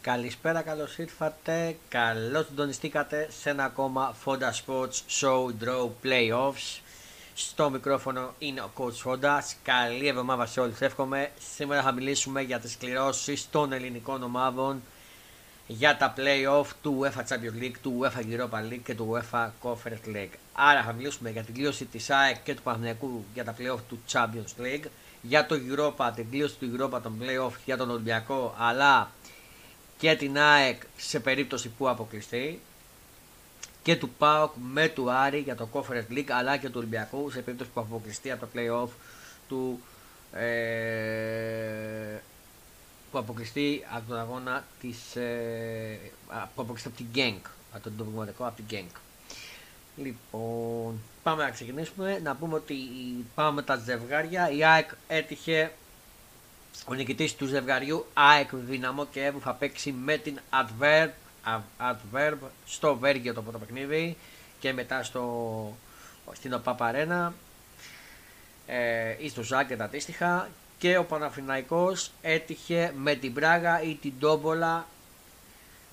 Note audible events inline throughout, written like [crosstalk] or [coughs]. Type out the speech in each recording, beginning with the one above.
Καλησπέρα, καλώς ήρθατε. Καλώς συντονιστήκατε σε ένα ακόμα Fonda Sports Show Draw Playoffs. Στο μικρόφωνο είναι ο Coach Fonda. Καλή εβδομάδα σε όλους. Εύχομαι. Σήμερα θα μιλήσουμε για τις κληρώσεις των ελληνικών ομάδων για τα playoff του UEFA Champions League, του UEFA Europa League και του UEFA Conference League. Άρα θα μιλήσουμε για την κλήρωση της ΑΕΚ και του Παναγιακού για τα playoff του Champions League, για το Europa, την κλήρωση του Europa των playoff για τον Ολυμπιακό, αλλά και την ΑΕΚ σε περίπτωση που αποκλειστεί και του ΠΑΟΚ με του Άρη για το Conference League αλλά και του Ολυμπιακού σε περίπτωση που αποκλειστεί από το play-off του ε, που αποκλειστεί από τον αγώνα της ε, που αποκλειστεί από την Genk από τον προβληματικό από την Genk Λοιπόν, πάμε να ξεκινήσουμε. Να πούμε ότι πάμε με τα ζευγάρια. Η ΑΕΚ έτυχε ο νικητής του ζευγαριού ΑΕΚ Δυναμό και Εύου θα παίξει με την Adverb, Adverb στο Βέργιο το πρώτο παιχνίδι και μετά στο, στην ΟΠΑΠΑΡΕΝΑ ε, ή στο Ζάγκετ αντίστοιχα και ο Παναφυναϊκός έτυχε με την Πράγα ή την Τόμπολα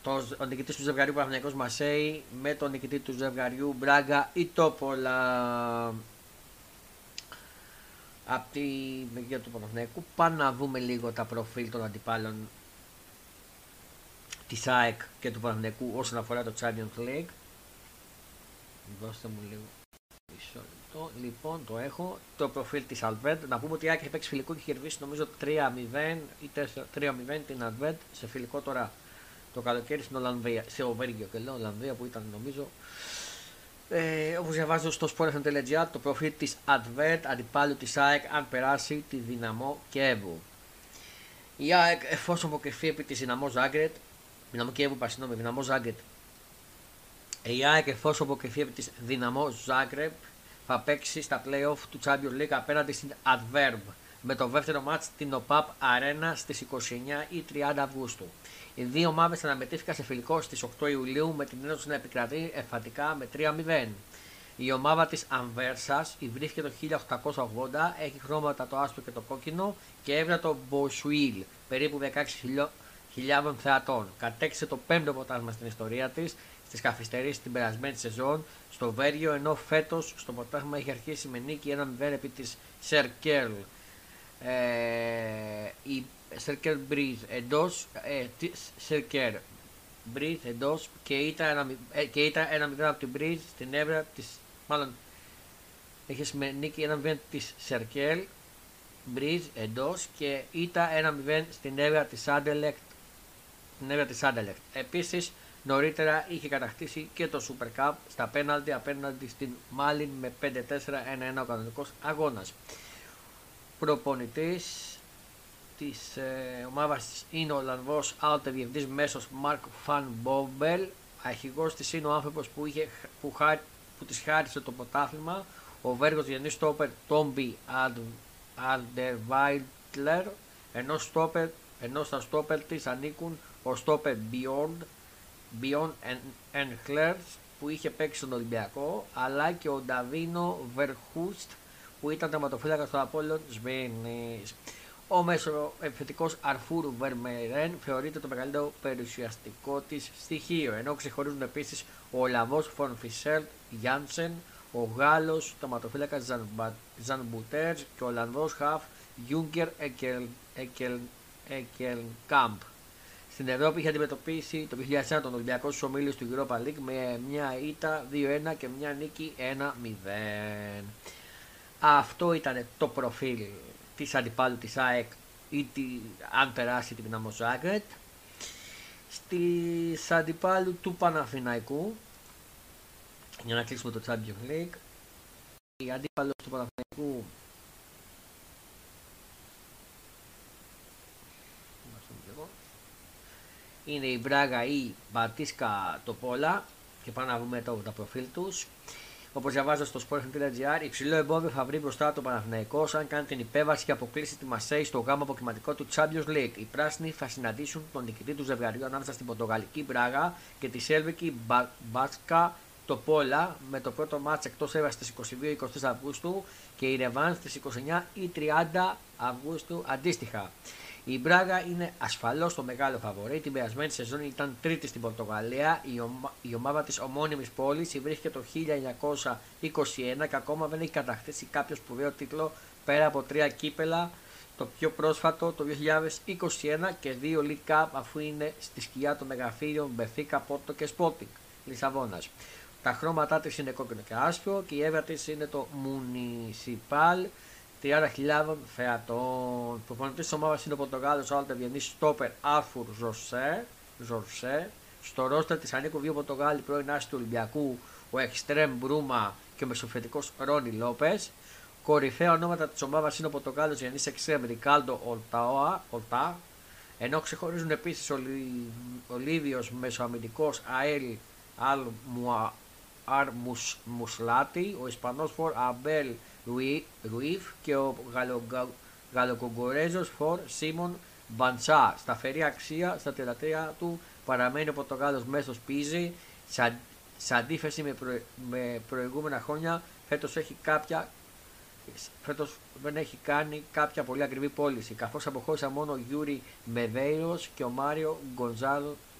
το, ο νικητής του ζευγαριού Παναφυναϊκός Μασέη με τον νικητή του ζευγαριού Μπράγκα ή Τόπολα από τη μεριά του Παναθηναϊκού. Πάμε να δούμε λίγο τα προφίλ των αντιπάλων της ΑΕΚ και του Παναθηναϊκού όσον αφορά το Champions League. Δώστε μου λίγο μισό λεπτό. Λοιπόν, το έχω. Το προφίλ της Αλβέντ. Να πούμε ότι η ΑΕΚ έχει παίξει φιλικό και έχει κερδίσει νομίζω 3-0 ή 3-0 την Αλβέντ σε φιλικό τώρα το καλοκαίρι στην Ολλανδία. Σε Οβέργιο και λέω Ολλανδία που ήταν νομίζω ε, Όπως διαβάζω στο sport.gr, το προφίλ της Advert αντιπάλου της ΑΕΚ αν περάσει τη δυναμό Κέβου. Η ΑΕΚ εφόσον αποκριθεί επί της δυναμό Ζάγκρετ, δυναμό Κέβου, πασινό δυναμό Ζάγκρετ. Η ΑΕΚ εφόσον αποκριθεί επί της δυναμό Ζάγκρεπ θα παίξει στα playoff του Champions League απέναντι στην Adverb με το δεύτερο μάτς στην ΟΠΑΠ Arena στις 29 ή 30 Αυγούστου. Οι δύο ομάδες αναμετρήθηκαν σε φιλικό στις 8 Ιουλίου με την Ένωση να επικρατεί εφατικά με 3-0. Η ομάδα της Ανβέρσα ιδρύθηκε το 1880, έχει χρώματα το άσπρο και το κόκκινο και έβγαλε το Μποσουίλ, περίπου 16.000 θεατών. Κατέξε το πέμπτο ποτάσμα στην ιστορία της στι καθυστερήσεις την περασμένη σεζόν στο Βέργιο, ενώ φέτος στο ποτάσμα έχει αρχίσει με νίκη 1-0 επί της Σερκέλ. Ε, η Σερκέρ Μπρίζ εντός ε, Σερκέρ Μπρίζ εντός και ήταν ένα, ε, και ήταν ένα μικρό από την Μπρίζ στην έβρα της. Μάλλον έχει με νίκη ένα 0 της Σερκέλ Μπρίζ εντός και ήταν ένα 0 στην έβρα της Άντελεκτ. Στην έβρα της Άντελεκτ. Επίσης νωρίτερα είχε κατακτήσει και το Super Cup στα πέναλτι απέναντι στην Μάλιν με 5-4-1-1 ο κανονικός αγώνας. Προπονητής της ε, ομάδας είναι ο Ολλανδός Άοτε διευθυντής μέσος Μάρκ Φαν Μπόμπελ αρχηγός της είναι ο άνθρωπος που, είχε, που, χά, που της χάρισε το ποτάθλημα ο Βέργος Γενής Στόπερ Τόμπι Αντερβάιτλερ ενώ, στόπερ, ενώ στα στόπερ της ανήκουν ο στόπερ Beyond Beyond Englers που είχε παίξει στον Ολυμπιακό αλλά και ο Νταβίνο Βερχούστ που ήταν τερματοφύλακας στο Απόλλων Σβένης. Ο μέσο επιθετικός Αρφούρ Βερμερέν θεωρείται το μεγαλύτερο περιουσιαστικό της στοιχείο, ενώ ξεχωρίζουν επίσης ο Ολλανδό Φον Φισέλτ Γιάνσεν, ο Γάλλος τοματοφύλακα Ζανμπουτέρ και ο Ολλανδός Χαφ Γιούγκερ Εκελκάμπ. Στην Ευρώπη είχε αντιμετωπίσει το 2001 τον Ολυμπιακό στους ομίλους του Europa League με μια ήττα 2-1 και μια νίκη 1-0. Αυτό ήταν το προφίλ της αντιπάλου της ΑΕΚ ή τη, αν περάσει την Δυναμό Ζάγκρετ στις αντιπάλου του Παναθηναϊκού για να κλείσουμε το Champions League η αντίπαλος του Παναθηναϊκού είναι η Μπράγα ή Μπατίσκα Τοπόλα και πάμε να δούμε το, τα προφίλ τους Όπως διαβάζω στο sport.gr, υψηλό εμπόδιο θα βρει μπροστά το Παναθηναϊκός αν κάνει την υπέβαση και αποκλείσει τη Μασέη στο γάμο αποκριματικό του Champions League. Οι πράσινοι θα συναντήσουν τον νικητή του ζευγαριού ανάμεσα στην Πορτογαλική Μπράγα και τη Σέλβικη Μπάσκα το Πόλα με το πρώτο μάτς εκτός έδρας στις 22-23 Αυγούστου και η Ρεβάν στις 29 ή 30 Αυγούστου αντίστοιχα. Η Μπράγα είναι ασφαλώς το μεγάλο φαβορή. Την περασμένη σεζόν ήταν τρίτη στην Πορτογαλία. Η, ομα... η ομάδα της ομώνυμης πόλης βρίσκεται το 1921 και ακόμα δεν έχει κατακτήσει κάποιο σπουδαίο τίτλο πέρα από τρία κύπελλα. Το πιο πρόσφατο το 2021 και δύο League Cup αφού είναι στη σκιά των μεγαθηρίων Μπενφίκα, Πόρτο και Σπόρτινγκ Λισαβόνας. Τα χρώματά της είναι κόκκινο και άσπρο και η έδρα της είναι το Municipal 30.000 θεατών. Προπονητής της ομάδας είναι ο Πορτογάλος άλλοτε διεθνής στόπερ Αρτούρ Ζόρζε. Στο ρόστερ της ανήκουν δύο Πορτογάλοι πρώην άσοι του Ολυμπιακού, ο Εκστρέμ Μπρούμα και ο μεσοφετικός Ρόνι Λόπες. Κορυφαία ονόματα της ομάδας είναι ο Πορτογάλος Γιάννη Εξτρέμ Ρικάλντο Ολτά. Ενώ ξεχωρίζουν επίσης ο Λίβιος Μεσοαμυντικός Αέλ Αλ Μουσλάτη, ο Ισπανός Φορ Αμπέλ Ρουίφ και ο Γαλλοκογκορέζος Φορ Σίμον Μπαντσά. Σταθερή αξία στα 33 του παραμένει ο Πορτογάλος μέσος Πίζι σε αντίθεση με, με προηγούμενα χρόνια φέτος έχει κάποια φέτος δεν έχει κάνει κάποια πολύ ακριβή πώληση καθώς αποχώρησαν μόνο ο Γιούρι Μεντέιρος και ο Μάριο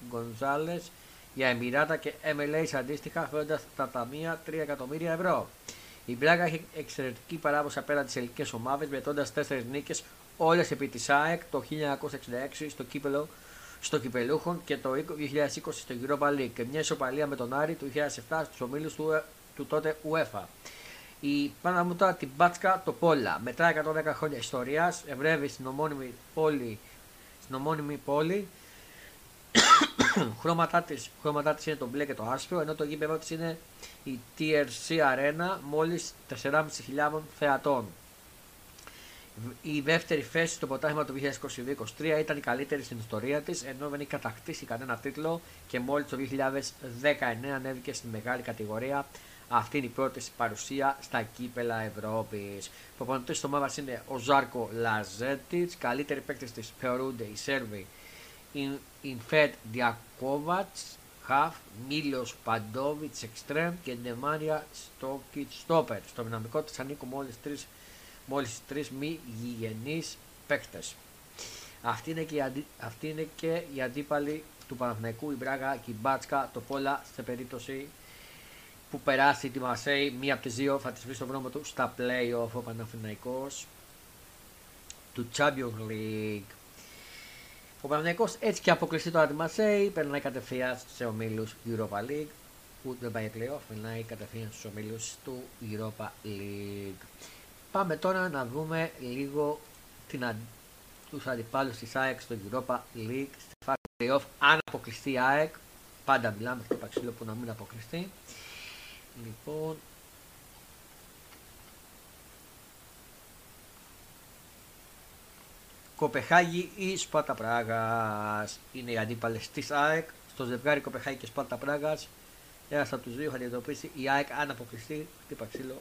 Γκονζάλες για Εμιράτα και MLS αντίστοιχα φέροντας τα ταμεία 3 εκατομμύρια ευρώ. Η Μπράγκα έχει εξαιρετική παράδοση απέναντι σε ελληνικές ομάδες, μετρώντας 4 νίκες όλες επί της ΑΕΚ το 1966 στο κύπελο στο Κυπελούχων και το 2020 στο Europa League και μια ισοπαλία με τον Άρη του 2007 στους ομίλους του, του τότε UEFA. Η πάνω μου τώρα την Μπάτσκα το Πόλα. Μετά 110 χρόνια ιστορίας ευρεύει στην ομώνυμη πόλη, στην ομώνυμη πόλη [clears throat] χρώματά της, χρώματά της είναι το μπλε και το άσπρο, ενώ το γήπεδο της είναι η TRC Arena, μόλις 4.500 θεατών. Η δεύτερη θέση στο ποτάμι του 2022-2023 ήταν η καλύτερη στην ιστορία της, ενώ δεν έχει κατακτήσει κανένα τίτλο και μόλις το 2019 ανέβηκε στη μεγάλη κατηγορία. Αυτή είναι η πρώτη παρουσία στα κύπελα Ευρώπης. Προπονητής της ομάδας είναι ο Ζάρκο Λαζέτη. Καλύτεροι παίκτε της θεωρούνται οι Σέρβοι Ινφέτ Διακόβατς, Χαφ, Μίλος Παντόβιτς, Εξτρέμ και Νεμάρια Στόκιτ Στόπερ. Στο δυναμικό της ανήκουν μόλις τρεις, μόλις τρεις μη γηγενείς παίκτες. Αυτή είναι, και η αντι... αυτή είναι και η αντίπαλη του Παναθηναϊκού, η Μπράγα και η Μπάτσκα, το Πόλα σε περίπτωση που περάσει τη Μασέη, μία από τις δύο θα της βρει στο δρόμο του στα play-off ο Παναθηναϊκός του Champions League. Ο Παναγιακός έτσι και αποκλειστεί τώρα τη Μασέη, περνάει κατευθείαν σε ομίλους Europa League, που δεν πάει playoff, περνάει κατευθείαν στους ομίλους του Europa League. Πάμε τώρα να δούμε λίγο την αν... τους αντιπάλους της ΑΕΚ στο Europa League, στη φάση playoff, αν αποκλειστεί η ΑΕΚ, πάντα μιλάμε για το παξίλο που να μην αποκλειστεί. Λοιπόν, Κοπεχάγη ή Σπάτα Πράγας. Είναι οι αντίπαλες της ΑΕΚ. Στο ζευγάρι Κοπεχάγη και Σπάτα Πράγας. Ένας από τους δύο θα αντιμετωπίσει η ΑΕΚ αν αποκλειστεί. Χτύπα ξύλο.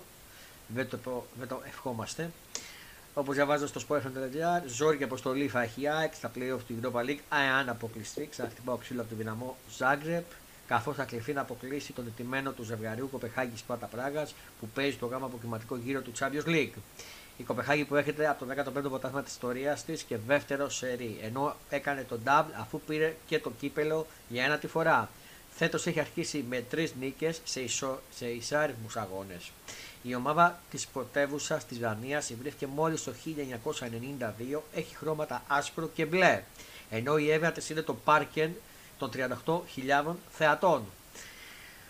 Δεν το, δεν το ευχόμαστε. Όπως διαβάζω στο Sport.gr, ζόρι και αποστολή θα έχει η ΑΕΚ στα playoff του Europa League. Αν αποκλειστεί, ξαναχτυπάω ξύλο από τον δυναμό Ζάγκρεπ. Καθώς θα κληθεί να αποκλείσει τον ετοιμένο του ζευγαριού Κοπεχάγη Σπάτα Πράγας που παίζει το γάμα αποκριματικό γύρο του Champions League. Η Κοπεχάγη που έρχεται από το 15ο πρωτάθλημα της ιστορίας της και δεύτερο σερί, ενώ έκανε το double αφού πήρε και το κύπελο για ένα τη φορά. Φέτος έχει αρχίσει με τρεις νίκες σε, ισο... σε ισάριθμους αγώνες. Η ομάδα της πρωτεύουσας της Δανίας βρέθηκε μόλις το 1992, έχει χρώματα άσπρο και μπλε, ενώ η έβαια της είναι το Πάρκεν των 38.000 θεατών.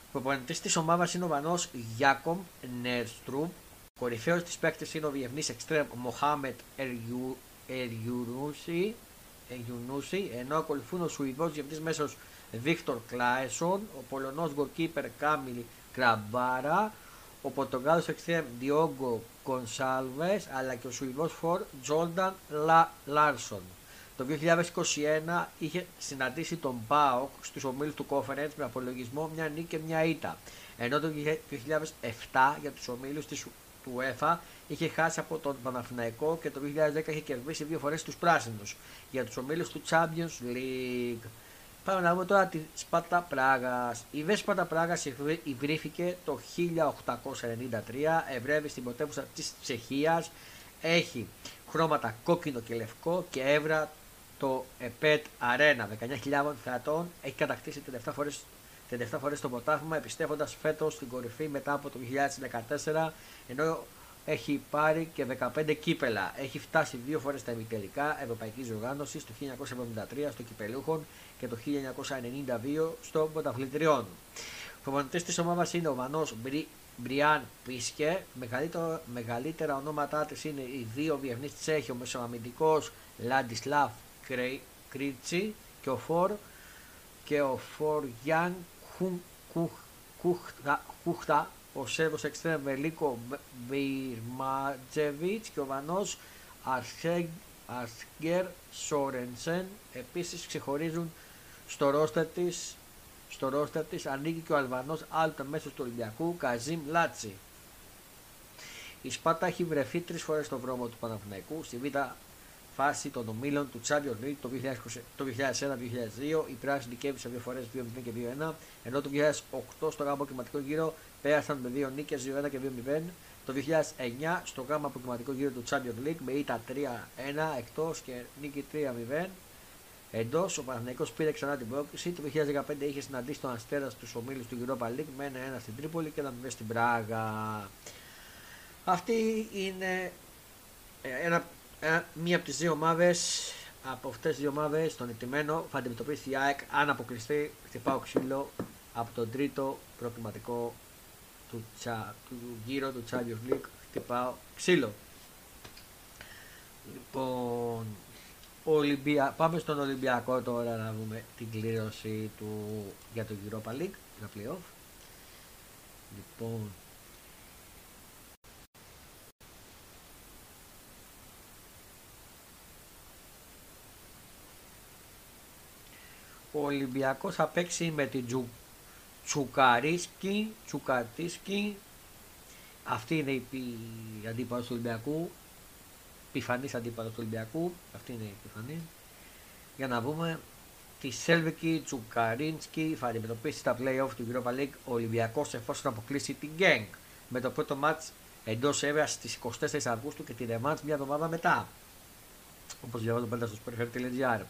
Ο προπονητής της ομάδας είναι ο Βανός Γιάκομπ Νέστρουπ, Κορυφαίος της παίκτης είναι ο διεθνής εξτρέμ Μοχάμετ Ελιουνούσι, ενώ ακολουθούν ο Σουηδός διεθνής μέσος Βίκτορ Κλάεσον, ο Πολωνός γκολκίπερ Κάμιλ Γκραμπάρα, ο Πορτογάλος εξτρέμ Διόγκο Γκονσάλβες, αλλά και ο Σουηδός φορ Τζόρνταν Λάρσον. Το 2021 είχε συναντήσει τον ΠΑΟΚ στους ομίλους του Conference με απολογισμό μια νίκη και μια ήττα. Ενώ το 2007 για τους ομίλους της του UEFA είχε χάσει από τον Παναθηναϊκό και το 2010 είχε κερδίσει δύο φορές τους πράσινους για τους ομίλους του Champions League. Πάμε να δούμε τώρα τη Σπάτα Πράγας. Η Βε Σπάτα Πράγας υβρύθηκε το 1893, ευρεύει στην πρωτεύουσα της Τσεχίας, έχει χρώματα κόκκινο και λευκό και έβρα το ΕΠΕΤ Αρένα 19.000 θεατών, έχει κατακτήσει 37 φορές 37 φορές το πρωτάθλημα επιστέφοντας φέτος στην κορυφή μετά από το 2014 ενώ έχει πάρει και 15 κύπελα. Έχει φτάσει δύο φορές στα ημιτελικά Ευρωπαϊκής Οργάνωσης το 1973 στο Κυπελούχων και το 1992 στο Πρωταθλητριών. Προπονητής της ομάδας είναι ο Βανός Μπρι, Μπριάν Πίσκε. μεγαλύτερα ονόματά της είναι οι δύο διεθνείς Τσέχοι, ο μεσοαμυντικός Λαντισλάβ Κρίτσι και ο Φορ και ο Φορ Γιάν Κούχτα, ο Σέρβος Εξτρέμ Βελίκο Μπιρμάντσεβιτς και ο Δανός Άσγκερ Σόρενσεν επίσης ξεχωρίζουν στο ρόστερ της στο ρόστερ της ανήκει και ο Αλβανός άλλοτε μέσος του Ολυμπιακού Καζίμ Λάτσι. Η Σπάρτα έχει βρεθεί τρεις φορές στο δρόμο του Παναθηναϊκού στη Β' φάση των ομίλων του Champions League το 2001-2002. Η πράσινη κέβησε δύο φορές 2-0 και 2-1, ενώ το 2008 στο γάμο κλιματικό γύρο πέρασαν με δύο νίκες 2-1 και 2-0. Το 2009 στο γάμο αποκριματικό γύρο του Champions League με ήττα 3-1 εκτός και νίκη 3-0. Εντός, ο Παναθηναϊκός πήρε ξανά την πρόκληση. Το 2015 είχε συναντήσει τον Αστέρας στους ομίλους του Europa League με 1-1 στην Τρίπολη και 1-0 στην Πράγα. Αυτή είναι ε, ένα ε, μία από τις δύο ομάδες από αυτές τις δύο ομάδες, τον ετοιμένο, θα αντιμετωπίσει η ΑΕΚ αν αποκλειστεί χτυπάω ξύλο από τον τρίτο προκληματικό του, τσα, του γύρω του Champions League. Χτυπάω ξύλο. Λοιπόν, Ολυμπια... πάμε στον Ολυμπιακό τώρα να δούμε την κλήρωση του για το Europa League, για playoff. Λοιπόν, ο Ολυμπιακός θα παίξει με την Τζου, Τσουκαρίσκη, Τσουκατίσκη. Αυτή είναι η, η αντίπαλο του Ολυμπιακού. Πιφανή αντίπαλο του Ολυμπιακού. Αυτή είναι η πιφανή. Για να δούμε τη Σέλβικη Τσουκαρίνσκι θα αντιμετωπίσει στα playoff του Europa League ο Ολυμπιακός εφόσον αποκλείσει την Γκένγκ με το πρώτο match εντός έδρα στις 24 Αυγούστου και τη ρεμάτ μια εβδομάδα μετά. Όπως διαβάζω πάντα στο sportfm.gr.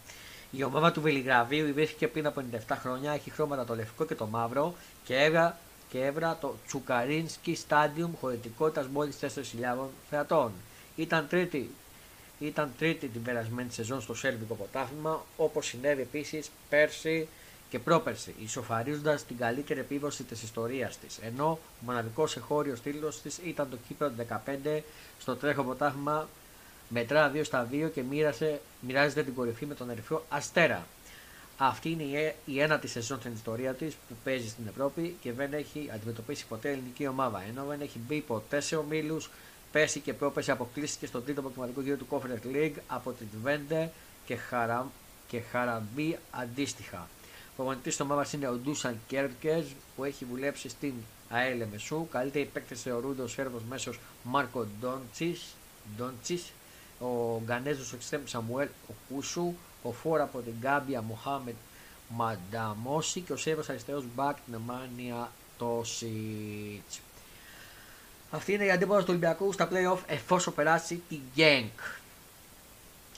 Η ομάδα του Βελιγραβίου ιδρύθηκε πριν από 97 χρόνια, έχει χρώματα το λευκό και το μαύρο και έβρα, και έβρα το Τσουκαρίνσκι Stadium χωρητικότητας μόλις 4.000 θεατών. Ήταν τρίτη, ήταν τρίτη την περασμένη σεζόν στο Σέρβικο ποτάθλημα, όπως συνέβη επίσης πέρσι και πρόπερσι, ισοφαρίζοντας την καλύτερη επίδοση της ιστορίας της. Ενώ ο μοναδικός εχώριος τίτλος της ήταν το κύπρο 15 στο τρέχο ποτάθλημα μετρά 2 στα 2 και μοίρασε, μοιράζεται την κορυφή με τον ερυθρό Αστέρα. Αυτή είναι η, η ένατη σεζόν στην ιστορία της που παίζει στην Ευρώπη και δεν έχει αντιμετωπίσει ποτέ ελληνική ομάδα. Ενώ δεν έχει μπει ποτέ σε ομίλους, πέσει και πρόπεση αποκλείστηκε στον τρίτο αποκλειματικό γύρο του Conference League από την Βέντε και, χαρα, και Χαραμπή αντίστοιχα. Ο προπονητής της ομάδας είναι ο Ντούσαν Κέρκες που έχει δουλέψει στην ΑΕΛ Μεσού. Καλύτερη παίκτη θεωρούνται ο Σέρβος μέσος Μάρκο Ντόντσις ο Γκανέζος εξτρέμ Σαμουέλ Οκούσου, ο Φόρ από την Γκάμπια Μοχάμετ Μανταμόση και ο Σέβος αριστερός Μπακ Νεμάνια Τόσιτς. Αυτή είναι η αντίπαλα του Ολυμπιακού στα playoff εφόσον περάσει τη Genk.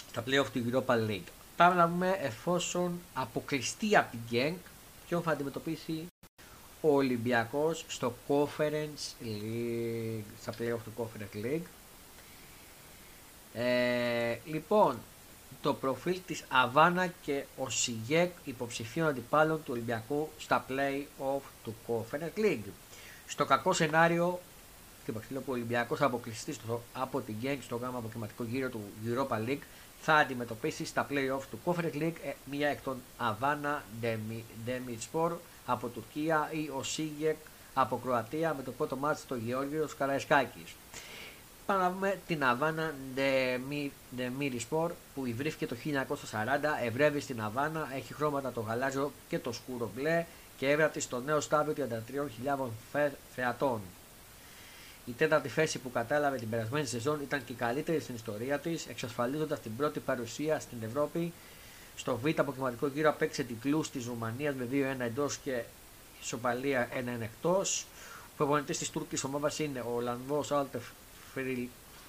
Στα playoff του Europa League. Πάμε να δούμε εφόσον αποκλειστεί από την Genk ποιον θα αντιμετωπίσει ο Ολυμπιακός στο Conference League, στα playoff του Conference League. Ε, λοιπόν, το προφίλ της Αβάνα και ο Σιγέκ υποψηφίων αντιπάλων του Ολυμπιακού στα play-off του Conference League. Στο κακό σενάριο, που ο Ολυμπιακός θα αποκλειστεί στο, από την Γκέγκ στο γάμα αποκριματικό γύρο του Europa League θα αντιμετωπίσει στα play-off του Conference League ε, μία εκ των Αβάνα Sport από Τουρκία ή ο Σίγεκ από Κροατία με το πρώτο μάτι στο Γεώργιος Καραϊσκάκης. Πάμε να δούμε την Αβάνα Sport που υβρύθηκε το 1940, ευρεύει στην Αβάνα, έχει χρώματα το γαλάζιο και το σκούρο μπλε και έβρατη στο νέο στάδιο 33.000 θεατών. Η τέταρτη θέση που κατάλαβε την περασμένη σεζόν ήταν και η καλύτερη στην ιστορία της, εξασφαλίζοντας την πρώτη παρουσία στην Ευρώπη. Στο Β' προκριματικό γύρο απέξε τυκλού της Ρουμανίας με 2-1 εντός και ισοπαλία 1-1 εκτός. Ο προπονητής της τουρκικής ομάδας είναι ο Ολλανδός άλλοτε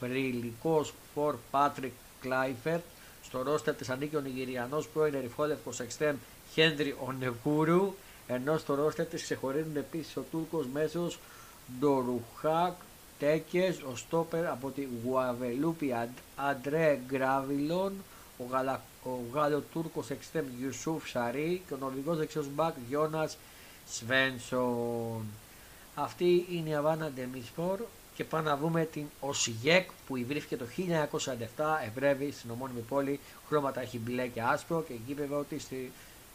θρυλικό φορ Πάτρικ Κλάιφερτ. Στο ρόστερ της ανήκει ο Νιγηριανός πρώην ερυθρόλευκο εξτρέμ Χένρι Ονιεκούρου. Ενώ στο ρόστερ της ξεχωρίζουν επίσης ο Τούρκος μέσος Ντορουκάν Τοκόζ, ο Στόπερ από τη Γουαδελούπη Αντρέ Γκράβιλον, ο, Γαλα, ο Γάλλο-Τούρκος εξτρέμ Γιουσούφ Σαρή και ο Νορβηγός δεξιός μπακ Γιόνας Σβένσον. Αυτή είναι η Αντανά Ντεμίρσπορ και πάμε να δούμε την Οσιγέκ που ιδρύθηκε το 1947 εδρεύει στην ομώνυμη πόλη. Χρώματα έχει μπλε και άσπρο και γήπεδο τη στη,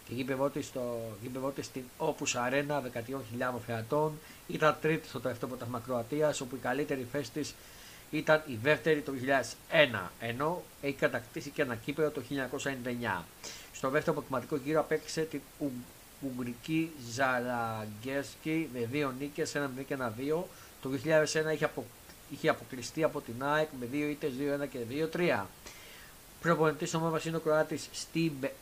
και γήπεδο της στο γήπεδο της στην Opus Arena 13.000 θεατών. Ήταν τρίτη στο τελευταίο πρωτάθλημα Κροατίας, όπου η καλύτερη θέση της ήταν η δεύτερη το 2001, ενώ έχει κατακτήσει και ένα κύπελο το 1999. Στο δεύτερο αποκριματικό γύρο απέκτησε την Ουγγρική Ζαραγκέσκι με δύο νίκες, ένα 0 και ένα 2. Το 2001 είχε, απο, είχε αποκλειστεί από την ΑΕΚ με 2 ήττες, 2-1 και 2-3. Προπονητής ομάδας είναι ο Κροάτης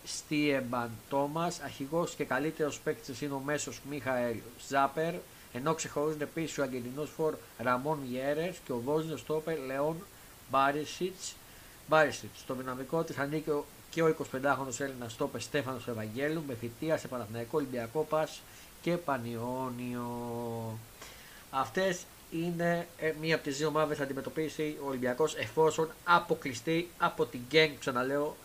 Στίεμπαν Τόμας. Αρχηγός και καλύτερος παίκτης είναι ο μέσος Μίχαελ Ζάπερ. Ενώ ξεχωρίζουν επίση ο Αγγελινός Φορ Ραμόν Γιέρε και ο Βόσνιος Στόπερ Λεόν Μπάρισιτς. Στο δυναμικό της ανήκει και ο 25χρονο Έλληνας Στόπερ Στέφανος Ευαγγέλου με θητεία σε Παναθηναϊκό Ολυμπιακό Πας και Πανιόνιο. Αυτές είναι ε, μία από τις δύο ομάδες θα αντιμετωπίσει ο Ολυμπιακός εφόσον αποκλειστεί από την Γκένγκ, ξαναλέω,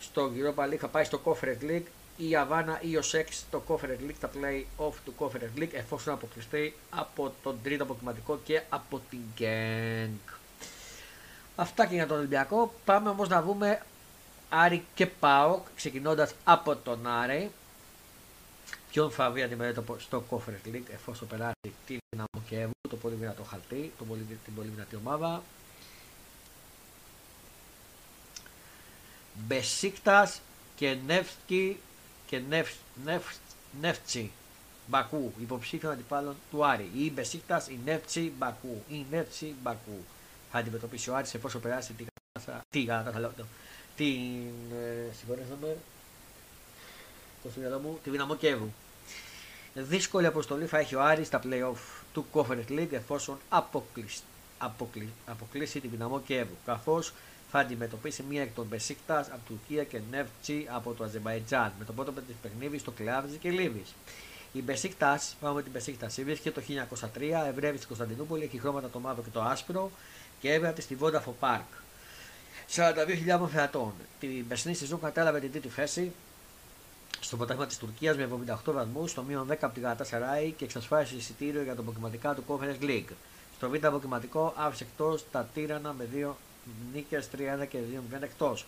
στο Europa League. Θα πάει στο Conference League η Αβάνα ή ο Σεξ στο Conference League, τα play-off του Conference League εφόσον αποκλειστεί από τον τρίτο αποκριματικό και από την Γκένγκ. Αυτά και για τον Ολυμπιακό. Πάμε όμως να δούμε Άρη και Πάοκ ξεκινώντας από τον Άρη ποιον θα βρει αντιμέτωπο στο Conference League εφόσον περάσει την Δυναμό και το πολύ δυνατό χαρτί, το πολύ, την πολύ δυνατή ομάδα. Μπεσίκτας και Νεύσκι και Νεύτσι Μπακού, υποψήφιων αντιπάλων του Άρη. Η Μπεσίκτας, η Νεύτσι Μπακού. Η Νεύτσι Μπακού. Θα αντιμετωπίσει ο Άρης εφόσον περάσει την τι καταθαλώτο. Την. Ε, συγχωρέσαμε. Το στο μου, τη Δυναμό Κέβου. Δύσκολη αποστολή θα έχει ο Άρης στα playoff του Conference League εφόσον αποκλείσει, αποκλει, αποκλείσει τη Δυναμό Κιέβου. Καθώς θα αντιμετωπίσει μία εκ των Μπεσίκτας από Τουρκία και Νέφτσι από το Αζερβαϊτζάν με το πρώτο της παιχνίδι στο Κλεάνθης Βικελίδης. Η Μπεσίκτας, πάμε με την Μπεσίκτα, ιδρύθηκε το 1903, εδρεύει στην Κωνσταντινούπολη, έχει χρώματα το μαύρο και το άσπρο και έδρα της τη Vodafone Park. 42.000 θεατών. Την περσινή σεζόν κατέλαβε την τρίτη θέση στο πρωτάθλημα της Τουρκίας με 78 βαθμούς, στο μείον 10 από την Σαράι και εξασφάλισε εισιτήριο για το προκριματικά του Conference League. Στο β' προκριματικό άφησε εκτός τα Τίρανα με 2 νίκες 3-1 και 2-0 εκτός.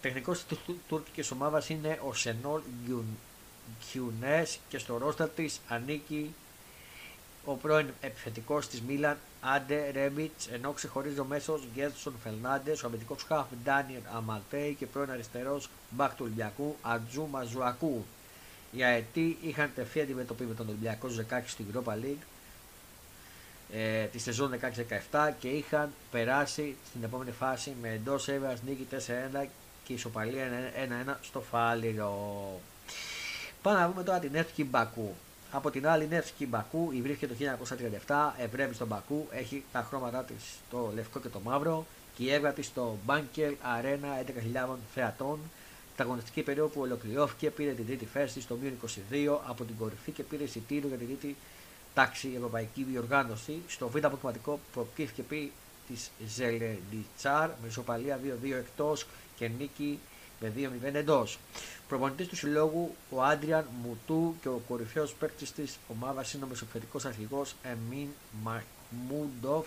Τεχνικός της τουρκικής ομάδας είναι ο Σενόλ Γκιουνέ και στο ρόστερ της ανήκει ο πρώην επιθετικός της Μίλαν Άντε Ρέμπιτς, ενώ ξεχωρίζει ο μέσος Γκέρσον Φερνάντες, ο αμυντικός χαφ Ντάνιελ Αμάρτεϊ και πρώην αριστερός μπακ του Ολυμπιακού Αρτούρ Μασουακού. Οι αετοί είχαν τεθεί αντιμετωπίσει με τον Ολυμπιακό 16 στην Europa League ε, τη σεζόν 16-17 και είχαν περάσει στην επόμενη φάση με εντός έβρας νίκη 4-1 και ισοπαλία 1-1 στο Φάληρο. Πάμε να δούμε τώρα την Εύκη Μπακού. Από την άλλη, Νεύσκι Μπακού, η βρίσκεται το 1937, ευρεύει στον Μπακού, έχει τα χρώματά της το λευκό και το μαύρο και η έδρα της στο Bankel Arena 11.000 θεατών. Τα αγωνιστική περίοδο που ολοκληρώθηκε πήρε την τρίτη θέση στο μείον 22 από την κορυφή και πήρε εισιτήριο για την τρίτη τάξη ευρωπαϊκή διοργάνωση. Στο β' αποκριματικό προκύθηκε επί της Ζελενιτσάρ με ισοπαλία 2-2 εκτός και νίκη με 2-0 εντός. Προπονητής του συλλόγου ο Άντριαν Μουτού και ο κορυφαίος παίκτης της ομάδας είναι ο μεσοπαιδικό αρχηγό Εμίν Μαχμούντοφ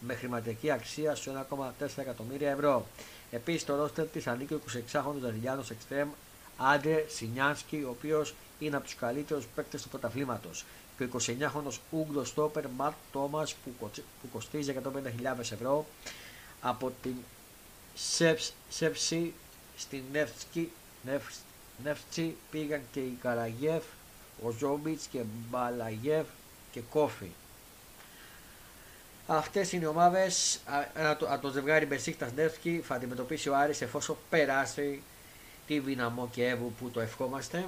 με χρηματική αξία σε 1,4 εκατομμύρια ευρώ. Επίσης, το ρόστερ της ανήκει ο 26χρονο Δανιλιάνο Εξτρέμ Άντρε Σινιάνσκι, ο οποίος είναι από τους καλύτερους παίκτες του πρωταθλήματος. Και ο 29χρονο Ούγκλο Στόπερ Ματ Τόμας που κοστίζει 150.000 ευρώ από την Σέψη στην Νεύτσκι, Νεύτσκι πήγαν και οι Καραγιέφ ο Ζόμπιτς και Μπαλαγεύ και Κόφι. Αυτές είναι οι ομάδες. Από το ζευγάρι Μπεσίκτα Νεύσκι θα αντιμετωπίσει ο Άρης εφόσον περάσει τη Δυναμό και Εύου που το ευχόμαστε.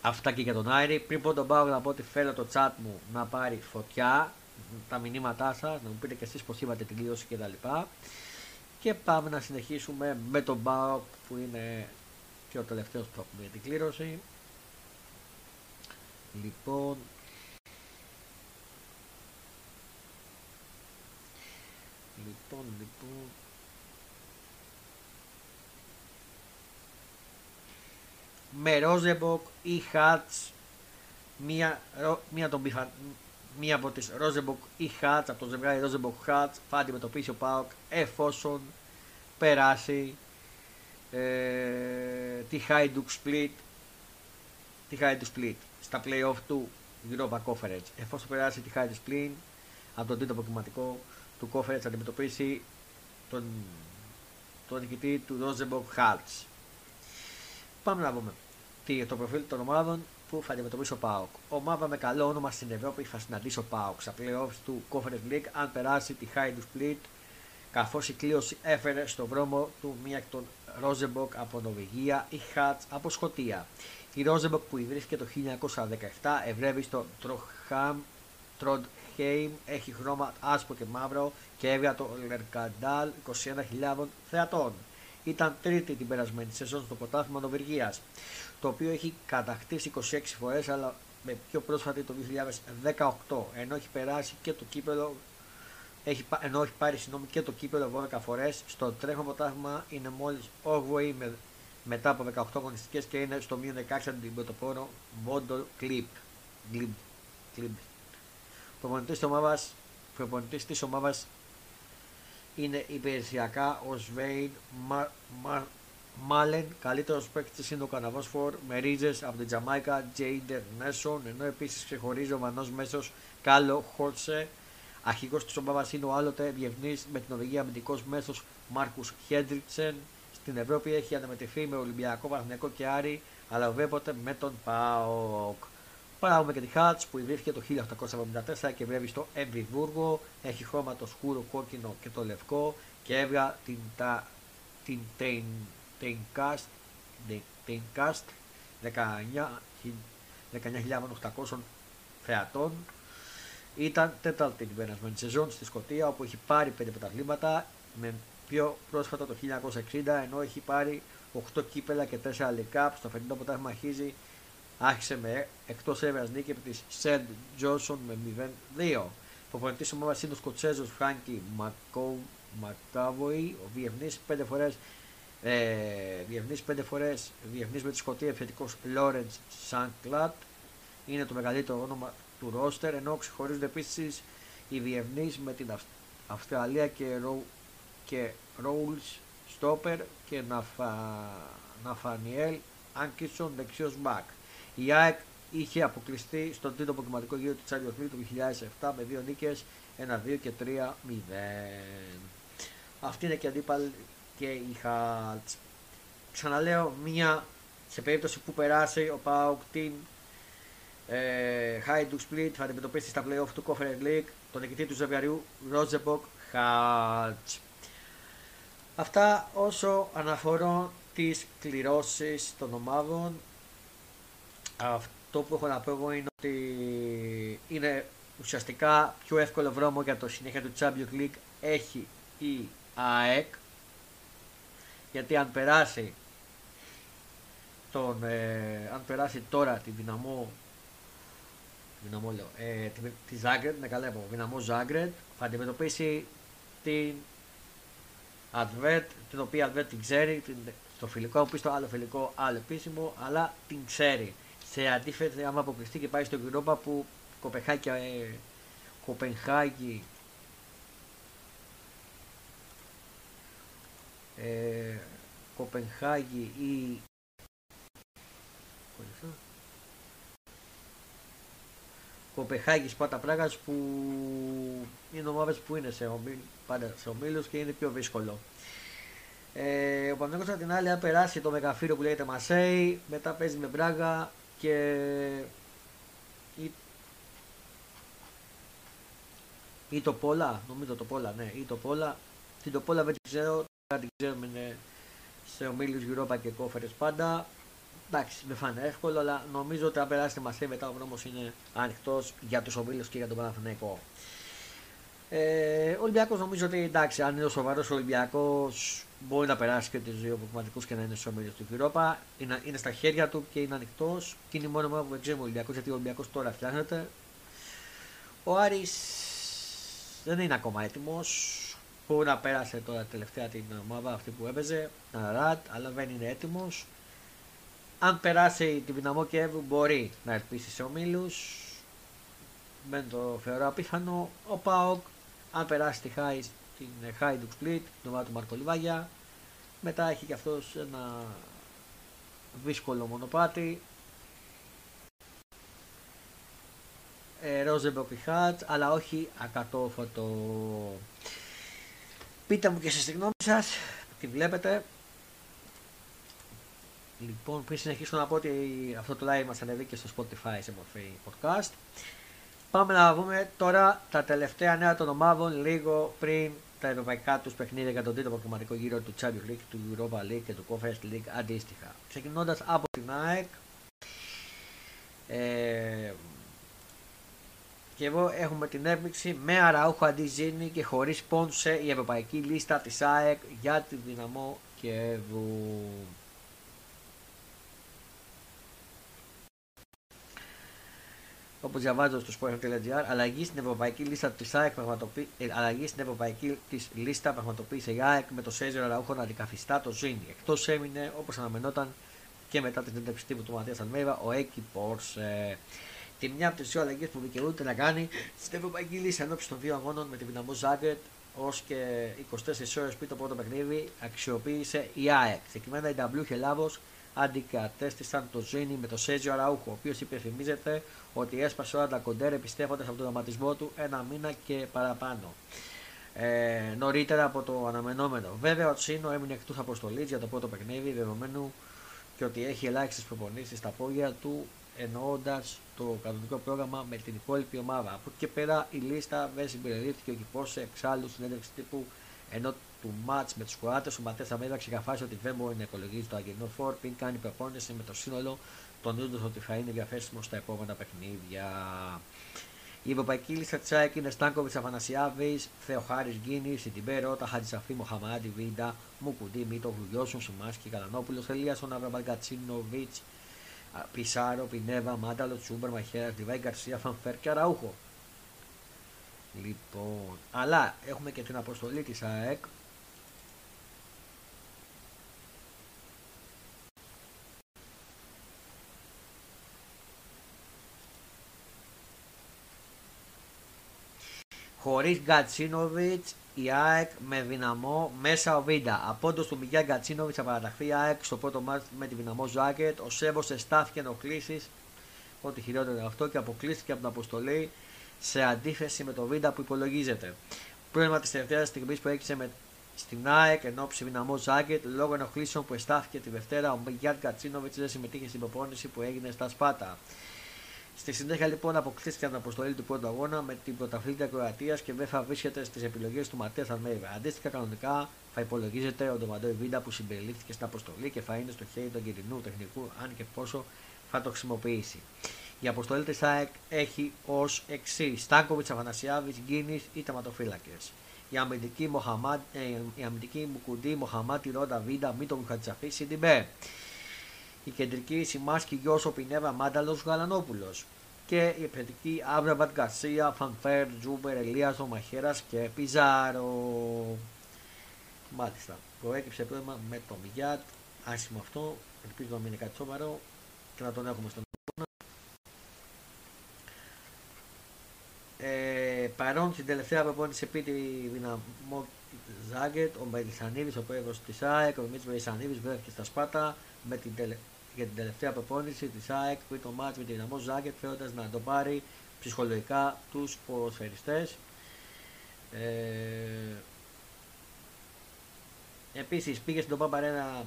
Αυτά και για τον Άρη. Πριν πω τον Πάο να πω ότι θέλω το chat μου να πάρει φωτιά. Τα μηνύματά σας, να μου πείτε και εσείς πώς είπατε την κλήρωση κτλ. Και πάμε να συνεχίσουμε με τον Πάο που είναι και ο τελευταίος που έχουμε για την κλήρωση. Λοιπόν, Λοιπόν, λοιπόν. Με Ρόζενμποργκ ή Χαρτς μία, μία, τον πιφα, μία από τις Ρόζενμποργκ ή Χαρτς από το ζευγάρι Ρόζενμποργκ Χαρτς θα αντιμετωπίσει ο ΠΑΟΚ εφόσον περάσει ε, τη Hajduk Split τη Hajduk Split στα play-off του Europa Conference εφόσον περάσει τη Hajduk Split από τον τρίτο προκριματικό του Conference θα αντιμετωπίσει τον, τον νικητή του Rosenborg Hearts. Πάμε να δούμε τι, το προφίλ των ομάδων που θα αντιμετωπίσει ο Πάοκ. Ομάδα με καλό όνομα στην Ευρώπη θα συναντήσει ο Πάοκ στα playoffs του Conference League αν περάσει τη Hajduk Split καθώς η κλήρωση έφερε στο δρόμο του μία εκ των Rosenborg από Νορβηγία ή Χάτς από Σκοτία. Η Rosenborg που ιδρύθηκε το 1917 ευρεύει στο Τροχάμ Τροντχέιμ έχει χρώμα άσπρο και μαύρο και έβγα το Λερκαντάλ 21.000 θεατών. Ήταν τρίτη την περασμένη σεζόν στο ποτάθλημα Νοβεργία, το οποίο έχει κατακτήσει 26 φορές, αλλά με πιο πρόσφατη το 2018, ενώ έχει περάσει και το κύπελο έχει, ενώ έχει πάρει συγγνώμη και το κύπελο 12 φορές, στο τρέχον ποτάθλημα είναι μόλις 8η με, μετά από 18 αγωνιστικές και είναι στο μείον 16 την πρωτοπόρο Μόντο Κλιπ. Προπονητής της ομάδας, προπονητής της ομάδας είναι υπηρεσιακά ο Σβέιν Μα, Μα, Μάλεν, καλύτερος παίκτης είναι ο Καναβόσφορ με ρίζες από την Τζαμάικα Τζέιντερ Νέσον, ενώ επίσης ξεχωρίζει ο Βανός Μέσος Κάλο Χόρτσε, αρχηγός της ομάδας είναι ο άλλοτε διευνής με την οδηγία αμυντικός μέσος Μάρκους Χέντριτσεν, στην Ευρώπη έχει αναμετρηθεί με Ολυμπιακό Παναθηναϊκό και Άρη, αλλά ουδέποτε με τον ΠΑΟΚ. Παράγουμε και τη Χάτς που ιδρύθηκε το 1874 και βρέπει στο Εμβιβούργο. Έχει χρώμα το σκούρο κόκκινο και το λευκό και έβγα την, τα, την Teincast 19.800 θεατών. Ήταν τέταρτη την περασμένη σεζόν στη Σκωτία όπου έχει πάρει 5 πρωταθλήματα με πιο πρόσφατα το 1960 ενώ έχει πάρει 8 κύπελα και 4 λεκάπ. Στο φετινό ποτάμι αρχίζει άρχισε με εκτός έδρας νίκη από τη Σεντ Τζόνσον με 0-2. Προπονητής ομάδας είναι ο Σκοτσέζος Φράγκη Μακάβοη, ο διευνή πέντε φορές. Ε, διευνής πέντε φορές, διευνής με τη Σκωτία επιθετικός Λόρεντς Σανκλάτ είναι το μεγαλύτερο όνομα του ρόστερ ενώ ξεχωρίζονται επίσης οι διευνείς με την Αυστραλία και, Ρο, και Ρόουλς Στόπερ και Ναφα, Ναφανιέλ Άνκισον δεξιός μπακ. Η ΑΕΚ είχε αποκλειστεί στον τρίτο αποκριματικό γύρο του Champions League του 2007 με δύο νίκες, 1-2 και 3-0. Αυτή είναι και αντίπαλη και η Χάλτς. Ξαναλέω, μία σε περίπτωση που περάσει ο Πάουκ την ε, Hajduk Split θα αντιμετωπίσει στα playoff του Conference League τον νικητή του ζευγαριού Ρόζεμποκ Χάλτς. Αυτά όσο αναφορώ τις κληρώσεις των ομάδων αυτό που έχω να πω εγώ είναι ότι είναι ουσιαστικά πιο εύκολο δρόμο για το συνέχεια του Champions League έχει η ΑΕΚ γιατί αν περάσει τον, ε, αν περάσει τώρα τη δυναμό δυναμό λέω, ε, τη, τη Zagreb, ναι καλά δυναμό Zagreb θα αντιμετωπίσει την Advert, την οποία Advert την ξέρει, την, στο φιλικό, πει στο άλλο φιλικό, άλλο επίσημο, αλλά την ξέρει. Σε αντίθεση άμα αποκλειστεί και πάει στο Europa που Κοπεχάγη, ε, Κοπενχάγη ε, Κοπενχάγη ή Κοπεχάγης Σπάτα Πράγας που είναι ομάδες που είναι σε, ομίλ, πάντα σε ομίλους και είναι πιο δύσκολο. Ε, ο Παναγιώτης από την άλλη αν περάσει το μεγαφύρο που λέγεται Μασέη, μετά παίζει με Μπράγκα, και ή, ή το Πόλα, νομίζω το Πόλα, ναι, ή το Πόλα. Την το Πόλα δεν την ξέρω, δεν την ξέρουμε είναι σε ομίλους Europa και κόφερες πάντα. Εντάξει, με φάνε εύκολο, αλλά νομίζω ότι αν περάσετε μαζί μετά ο δρόμο είναι ανοιχτός για τους ομίλους και για τον Παναθηναϊκό. Ε, ο Ολυμπιακός νομίζω ότι εντάξει, αν είναι ο σοβαρός Ολυμπιακός, μπορεί να περάσει και τους δύο προβληματικούς και να είναι στους ομίλους του Europa. Είναι, είναι στα χέρια του και είναι ανοιχτός. Και είναι μόνο μόνο που δεν ξέρουμε ο Ολυμπιακός, γιατί ο Ολυμπιακός τώρα φτιάχνεται. Ο Άρης δεν είναι ακόμα έτοιμος. Μπορεί να πέρασε τώρα τελευταία την ομάδα αυτή που έπαιζε, αλλά δεν είναι έτοιμος αν περάσει την δυναμό και μπορεί να ελπίσει σε ομίλους. Δεν το θεωρώ απίθανο. Ο Πάοκ, αν περάσει τη Χάις, την Χάιντουκ Split, την ομάδα του Μαρκολιβάγια, μετά έχει και αυτός ένα δύσκολο μονοπάτι. Ε, Ρόζεμπο Πιχάτ, αλλά όχι ακατόφωτο. Πείτε μου και εσείς τη γνώμη σας, τι βλέπετε. Λοιπόν, πριν συνεχίσω να πω ότι αυτό το live μας ανεβεί και στο Spotify σε μορφή podcast. Πάμε να δούμε τώρα τα τελευταία νέα των ομάδων λίγο πριν τα ευρωπαϊκά τους παιχνίδια για τον τρίτο προκριματικό γύρο του Champions League, του Europa League και του Conference League αντίστοιχα. Ξεκινώντας από την ΑΕΚ. Ε, και εδώ έχουμε την έπληξη με Αραούχο αντί και χωρίς Πόνσε η ευρωπαϊκή λίστα της ΑΕΚ για τη δυναμό και Όπως διαβάζω στο sport.gr, αλλαγή στην ευρωπαϊκή λίστα της ΑΕΚ πραγματοποιεί, ε, αλλαγή στην ευρωπαϊκή της λίστα πραγματοποίησε η ΑΕΚ με το Σέζερ Ραούχο να αντικαθιστά το Ζήνη. Εκτός έμεινε όπως αναμενόταν και μετά την συνέντευξη τύπου του Ματίας Αλμέιβα ο Έκη Πόρσε. Τη μια από τις δύο αλλαγές που δικαιούται να κάνει στην ευρωπαϊκή λίστα ενώπιση των δύο αγώνων με τη δυναμό Ζάγκετ ως και 24 ώρες πριν το πρώτο παιχνίδι αξιοποίησε η ΑΕΚ. Συγκεκριμένα η W Χελάβο αντικατέστησαν το Ζήνη με το Σέζιο Αραούχο, ο οποίος υπενθυμίζεται ότι έσπασε όλα τα κοντέρ επιστέφοντα από τον δραματισμό του ένα μήνα και παραπάνω. Ε, νωρίτερα από το αναμενόμενο. Βέβαια, ο Τσίνο έμεινε εκτός αποστολής για το πρώτο παιχνίδι, δεδομένου και ότι έχει ελάχιστες προπονήσεις στα πόδια του, εννοώντας το κανονικό πρόγραμμα με την υπόλοιπη ομάδα. Από εκεί και πέρα η λίστα δεν συμπεριλήφθηκε ο Κυπό σε εξάλλου συνέντευξη τύπου ενώ του μάτ με τους Κροάτες, ο Ματέ Αμέδα ξεκαθάρισε ότι δεν μπορεί να οικολογίζει το Αγγενό Φόρ πριν κάνει προπόνηση με το σύνολο τονίζοντας ότι θα είναι διαθέσιμο στα επόμενα παιχνίδια. Η ευρωπαϊκή λίστα της ΑΕΚ είναι Στάνκοβιτς Αφανασιάβης, Θεοχάρης Γκίνης, Σιτιμπέ Ρώτα, Χατζησαφή Μοχαμάντι Βίντα, Μουκουντή Μίτο Βουγιώσουν, Σουμάσκι Καλανόπουλο, Ελίασον Αβραμπαγκατσίνοβιτ, Πισάρο, Πινέβα, Μάνταλο, Τσούμπερ, Μαχέρα, Διβάη Γκαρσία, Φανφέρ και Αραούχο. Λοιπόν, αλλά έχουμε και την αποστολή της ΑΕΚ χωρίς Γκατσίνοβιτς η ΑΕΚ με δυναμό μέσα ο Βίντα. Απόντος του Μιγιά Γκατσίνοβιτς θα παραταχθεί η ΑΕΚ στο πρώτο μάτι με τη δυναμό Ζάκετ. Ο Σέβος εστάθηκε ενοχλήσεις, ό,τι χειρότερο αυτό και αποκλείστηκε από την αποστολή σε αντίθεση με το Βίντα που υπολογίζεται. Πρόβλημα της τελευταίας στιγμής που έκλεισε με στην ΑΕΚ εν ώψη δυναμό Ζάκετ λόγω ενοχλήσεων που εστάθηκε τη Δευτέρα ο Μιγιάν Κατσίνοβιτ δεν συμμετείχε στην προπόνηση που έγινε στα Σπάτα. Στη συνέχεια λοιπόν αποκτήθηκε την αποστολή του πρώτου αγώνα με την πρωταθλήτρια Κροατίας και δεν θα βρίσκεται στις επιλογές του Ματέας Αλμέιβα. Αντίστοιχα, κανονικά θα υπολογίζεται ο Ντομαντόι Βίντα που συμπεριλήφθηκε στην αποστολή και θα είναι στο χέρι του Αγγελινού τεχνικού, αν και πόσο θα το χρησιμοποιήσει. Η αποστολή της ΑΕΚ έχει ως εξής: Στάνκοβιτς, Αθανασιάδης, Γκίνης οι τερματοφύλακες. Οι αμυντικοί, Μοχαμά, ε, οι αμυντικοί Μουκουντί, Μοχαμάντι, Ρόντα, Βίντα, Μήτογλου, Χατζισαφί, Σιντιμπέ. Οι κεντρικοί Σιμάνσκι, Γιόνσον, Πινέδα, Μάνταλος, Γαλανόπουλος. Και οι επιθετικοί Αμραμπάτ, Γκαρσία, Φαν Φέρτ, Τσούμπερ, Ελίασον, Μαχαίρα και Πιζάρο. Μάλιστα. Προέκυψε πρόβλημα με το Μιγιάτ. Άσχημο αυτό. Ελπίζω να μην είναι κάτι σοβαρό και να τον έχουμε στον Ε, παρόν στην τελευταία προπόνηση επί τη δυναμό Ζάγκετ, ο Μπελισανίδη, ο πρόεδρος της ΑΕΚ, ο Δημήτρη Μπελισανίδη βρέθηκε στα Σπάτα με την τελε... για την τελευταία προπόνηση της ΑΕΚ πριν το μάτς με τη δυναμό Ζάγκετ, θέλοντα να το πάρει ψυχολογικά τους ποδοσφαιριστές. Ε, Επίσης πήγε στην Τοπά Παρένα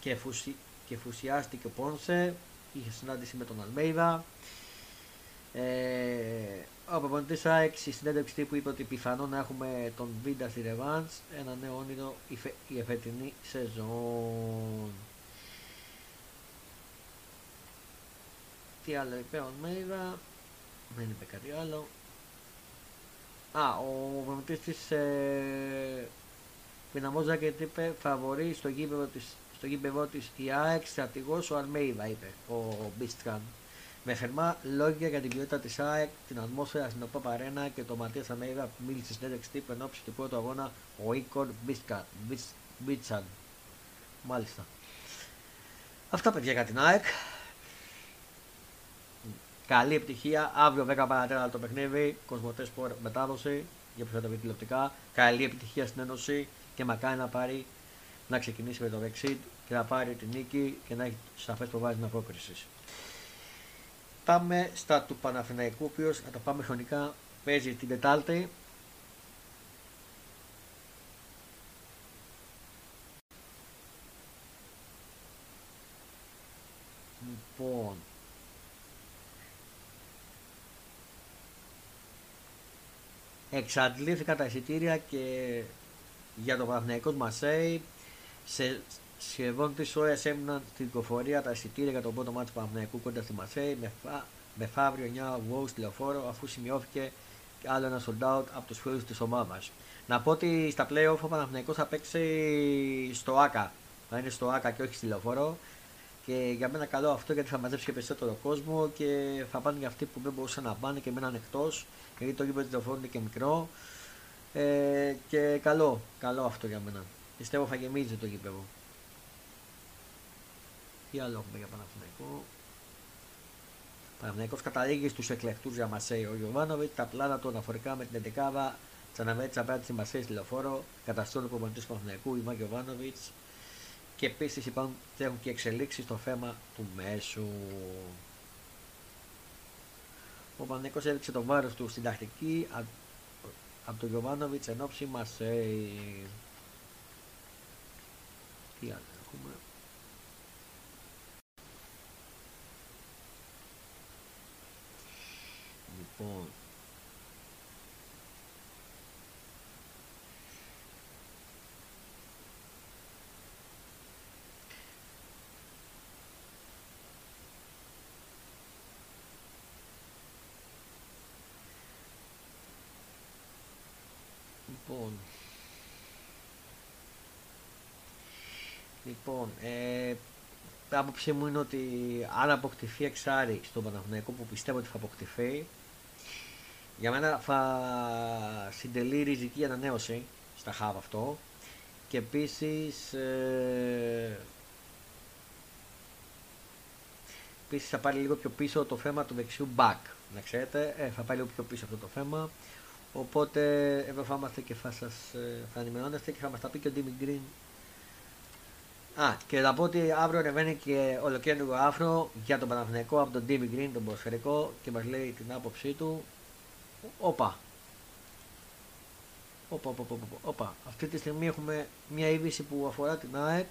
και, φουσι... και φουσιάστηκε ο Πόνσε είχε συνάντηση με τον Αλμέιδα. Ε, ο προπονητή ΑΕΚ στη συνέντευξη τύπου είπε ότι πιθανόν να έχουμε τον Βίντα στη Ρεβάντ. Ένα νέο όνειρο η, φε, η εφετινή σεζόν. Τι άλλο είπε ο Αλμέιδα; Δεν είπε κάτι άλλο. Α, ο προπονητή της ε, Δυναμόζα και είπε φαβορεί στο γήπεδο της, στο γήπεδο της η ΑΕΚ στρατηγός ο Αλμέιδα είπε ο Μπίστραν με θερμά λόγια για την ποιότητα της ΑΕΚ, την ατμόσφαιρα στην ΟΠΑ και το Ματίας Αλμέιδα που μίλησε στην συνέντευξη τύπου εν ώψη του πρώτου αγώνα ο Ίκορ Μπίτσαν. Μάλιστα. Αυτά παιδιά για την ΑΕΚ. Καλή επιτυχία. Αύριο 10 παρατέρα το παιχνίδι. Κοσμοτές μετάδοση για πιθανότητα τηλεοπτικά. Καλή επιτυχία στην Ένωση και μακάρι να πάρει να ξεκινήσει με το Brexit και να πάρει την νίκη και να έχει σαφές προβάδισμα απόκρισης. Πάμε στα του Παναθηναϊκού, ο οποίος, να το πάμε χρονικά, παίζει την Τετάλτη. Λοιπόν, εξαντλήθηκαν τα εισιτήρια και για το Παναθηναϊκό Μασέι σε σχεδόν 3 ώρες έμειναν στην κυκλοφορία τα εισιτήρια για το πρώτο μάτι του Παναθηναϊκού κοντά στη Μασέι με, φα... με φαύριο 9 βόου τηλεφόρο αφού σημειώθηκε άλλο ένα sold out από τους φίλους της ομάδας. Να πω ότι στα playoff ο Παναθηναϊκός θα παίξει στο ΑΚΑ. Θα είναι στο ΑΚΑ και όχι στη λεωφόρο. Και για μένα καλό αυτό γιατί θα μαζέψει και περισσότερο κόσμο και θα πάνε για αυτοί που δεν μπορούσαν να πάνε και μείναν εκτός. Γιατί το γήπεδο τη λεωφόρου είναι και μικρό. Ε, και καλό, καλό αυτό για μένα. Πιστεύω θα γεμίζει το γήπεδο. Τι άλλο έχουμε για Παναθηναϊκό; Παναθηναϊκός καταλήγει στους εκλεκτούς για Μασέη ο Γιωβάνοβιτς. Τα πλάνα του αναφορικά με την 11η Τσαναβέτης απέναντι στη Μασέη στη λεωφόρο. Καταστρώνει ο προπονητής του Παναθηναϊκού Ιβάν Γιωβάνοβιτς. Και επίσης υπάρχουν και εξελίξεις στο θέμα του μέσου. Ο Παναθηναϊκός έδειξε το βάρος του στην τακτική από τον Γιωβάνοβιτς εν ώψη μας ε, τι άλλο έχουμε; Λοιπόν Λοιπόν, λοιπόν ε, άποψή μου είναι ότι αν αποκτηθεί εξάρι στον Παναθηναϊκό που πιστεύω ότι θα αποκτηθεί για μένα θα συντελεί ριζική ανανέωση στα χάβα αυτό και επίσης ε, επίσης θα πάρει λίγο πιο πίσω το θέμα του δεξιού back να ξέρετε, ε, θα πάρει λίγο πιο πίσω αυτό το θέμα Οπότε εδώ θα είμαστε και θα σας ε, θα ενημερώνεστε και θα μας τα πει και ο Ντίμι Γκριν. Α, και να πω ότι αύριο ανεβαίνει και ολοκέντρο άφρο για τον Παναθηναϊκό από τον Ντίμι Γκριν, τον Ποσφαιρικό και μας λέει την άποψή του. Όπα. Όπα, όπα, όπα, όπα. Αυτή τη στιγμή έχουμε μια είδηση που αφορά την ΑΕΚ.